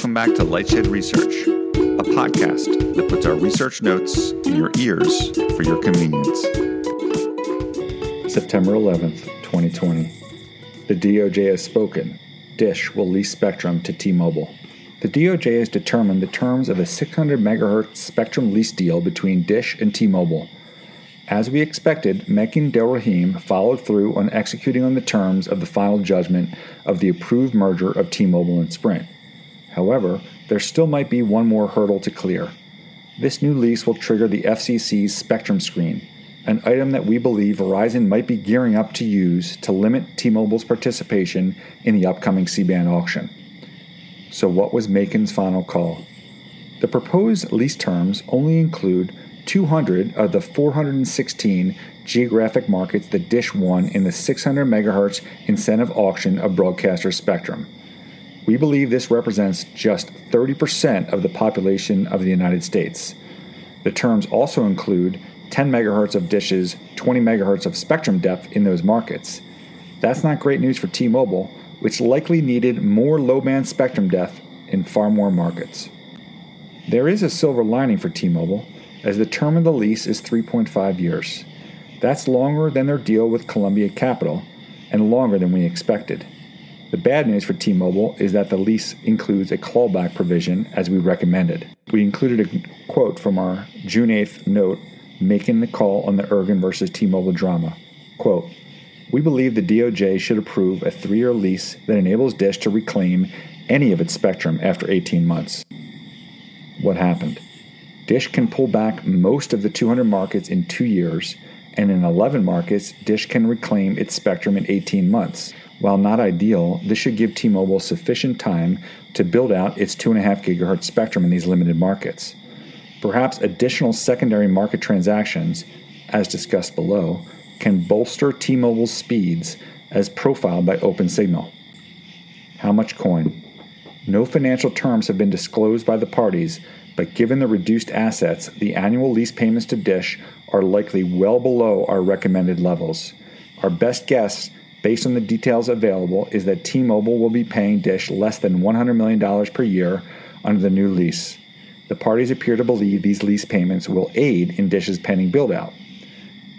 Welcome back to Lightshed Research, a podcast that puts our research notes in your ears for your convenience. September 11th, 2020. The DOJ has spoken. Dish will lease spectrum to T Mobile. The DOJ has determined the terms of a 600 MHz spectrum lease deal between Dish and T Mobile. As we expected, Makan Delrahim followed through on executing on the terms of the final judgment of the approved merger of T Mobile and Sprint. However, there still might be one more hurdle to clear. This new lease will trigger the FCC's spectrum screen, an item that we believe Verizon might be gearing up to use to limit T Mobile's participation in the upcoming C band auction. So, what was Makan's final call? The proposed lease terms only include 200 of the 416 geographic markets that Dish won in the 600 MHz incentive auction of broadcaster spectrum. We believe this represents just 30% of the population of the United States. The terms also include 10 MHz of Dish's, 20 MHz of spectrum depth in those markets. That's not great news for T Mobile, which likely needed more low band spectrum depth in far more markets. There is a silver lining for T Mobile as the term of the lease is 3.5 years. That's longer than their deal with Columbia Capital and longer than we expected. The bad news for T Mobile is that the lease includes a callback provision as we recommended. We included a quote from our June 8th note making the call on the Ergen versus T Mobile drama. Quote, we believe the DOJ should approve a three year lease that enables Dish to reclaim any of its spectrum after 18 months. What happened? Dish can pull back most of the 200 markets in two years, and in 11 markets, Dish can reclaim its spectrum in 18 months. While not ideal, this should give T Mobile sufficient time to build out its 2.5 GHz spectrum in these limited markets. Perhaps additional secondary market transactions, as discussed below, can bolster T Mobile's speeds as profiled by OpenSignal. How much coin? No financial terms have been disclosed by the parties, but given the reduced assets, the annual lease payments to Dish are likely well below our recommended levels. Our best guess, based on the details available, is that T Mobile will be paying Dish less than $100 million per year under the new lease. The parties appear to believe these lease payments will aid in Dish's pending build-out.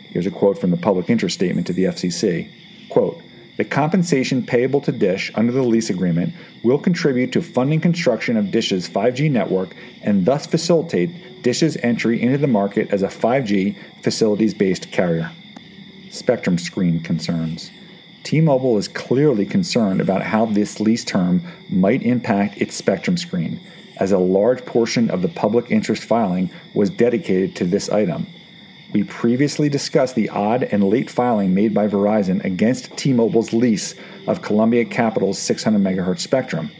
Here's a quote from the public interest statement to the FCC. Quote, the compensation payable to Dish under the lease agreement will contribute to funding construction of Dish's 5G network and thus facilitate Dish's entry into the market as a 5G facilities based carrier. Spectrum screen concerns. T Mobile is clearly concerned about how this lease term might impact its spectrum screen, as a large portion of the public interest filing was dedicated to this item. We previously discussed the odd and late filing made by Verizon against T Mobile's lease of Columbia Capital's 600 MHz spectrum.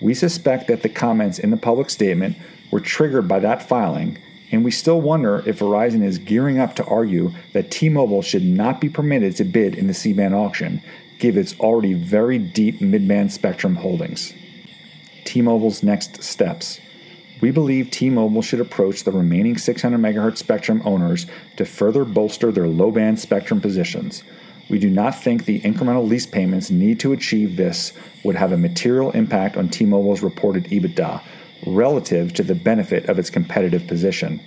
We suspect that the comments in the public statement were triggered by that filing, and we still wonder if Verizon is gearing up to argue that T Mobile should not be permitted to bid in the C band auction, given its already very deep mid band spectrum holdings. T Mobile's next steps. We believe T-Mobile should approach the remaining 600 MHz spectrum owners to further bolster their low-band spectrum positions. We do not think the incremental lease payments need to achieve this would have a material impact on T-Mobile's reported EBITDA relative to the benefit of its competitive position.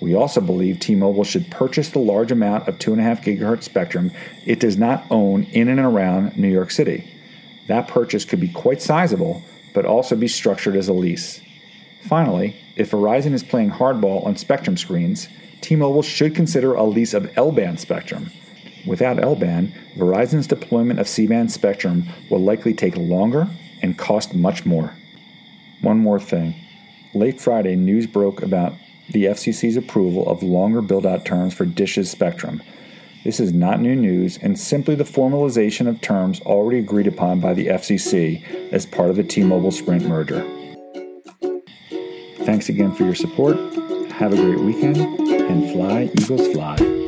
We also believe T-Mobile should purchase the large amount of 2.5 gigahertz spectrum it does not own in and around New York City. That purchase could be quite sizable, but also be structured as a lease. Finally, if Verizon is playing hardball on spectrum screens, T Mobile should consider a lease of L band spectrum. Without L band, Verizon's deployment of C band spectrum will likely take longer and cost much more. One more thing. Late Friday, news broke about the FCC's approval of longer build out terms for Dish's spectrum. This is not new news and simply the formalization of terms already agreed upon by the FCC as part of the T Mobile Sprint merger. Thanks again for your support. Have a great weekend and fly, Eagles, fly.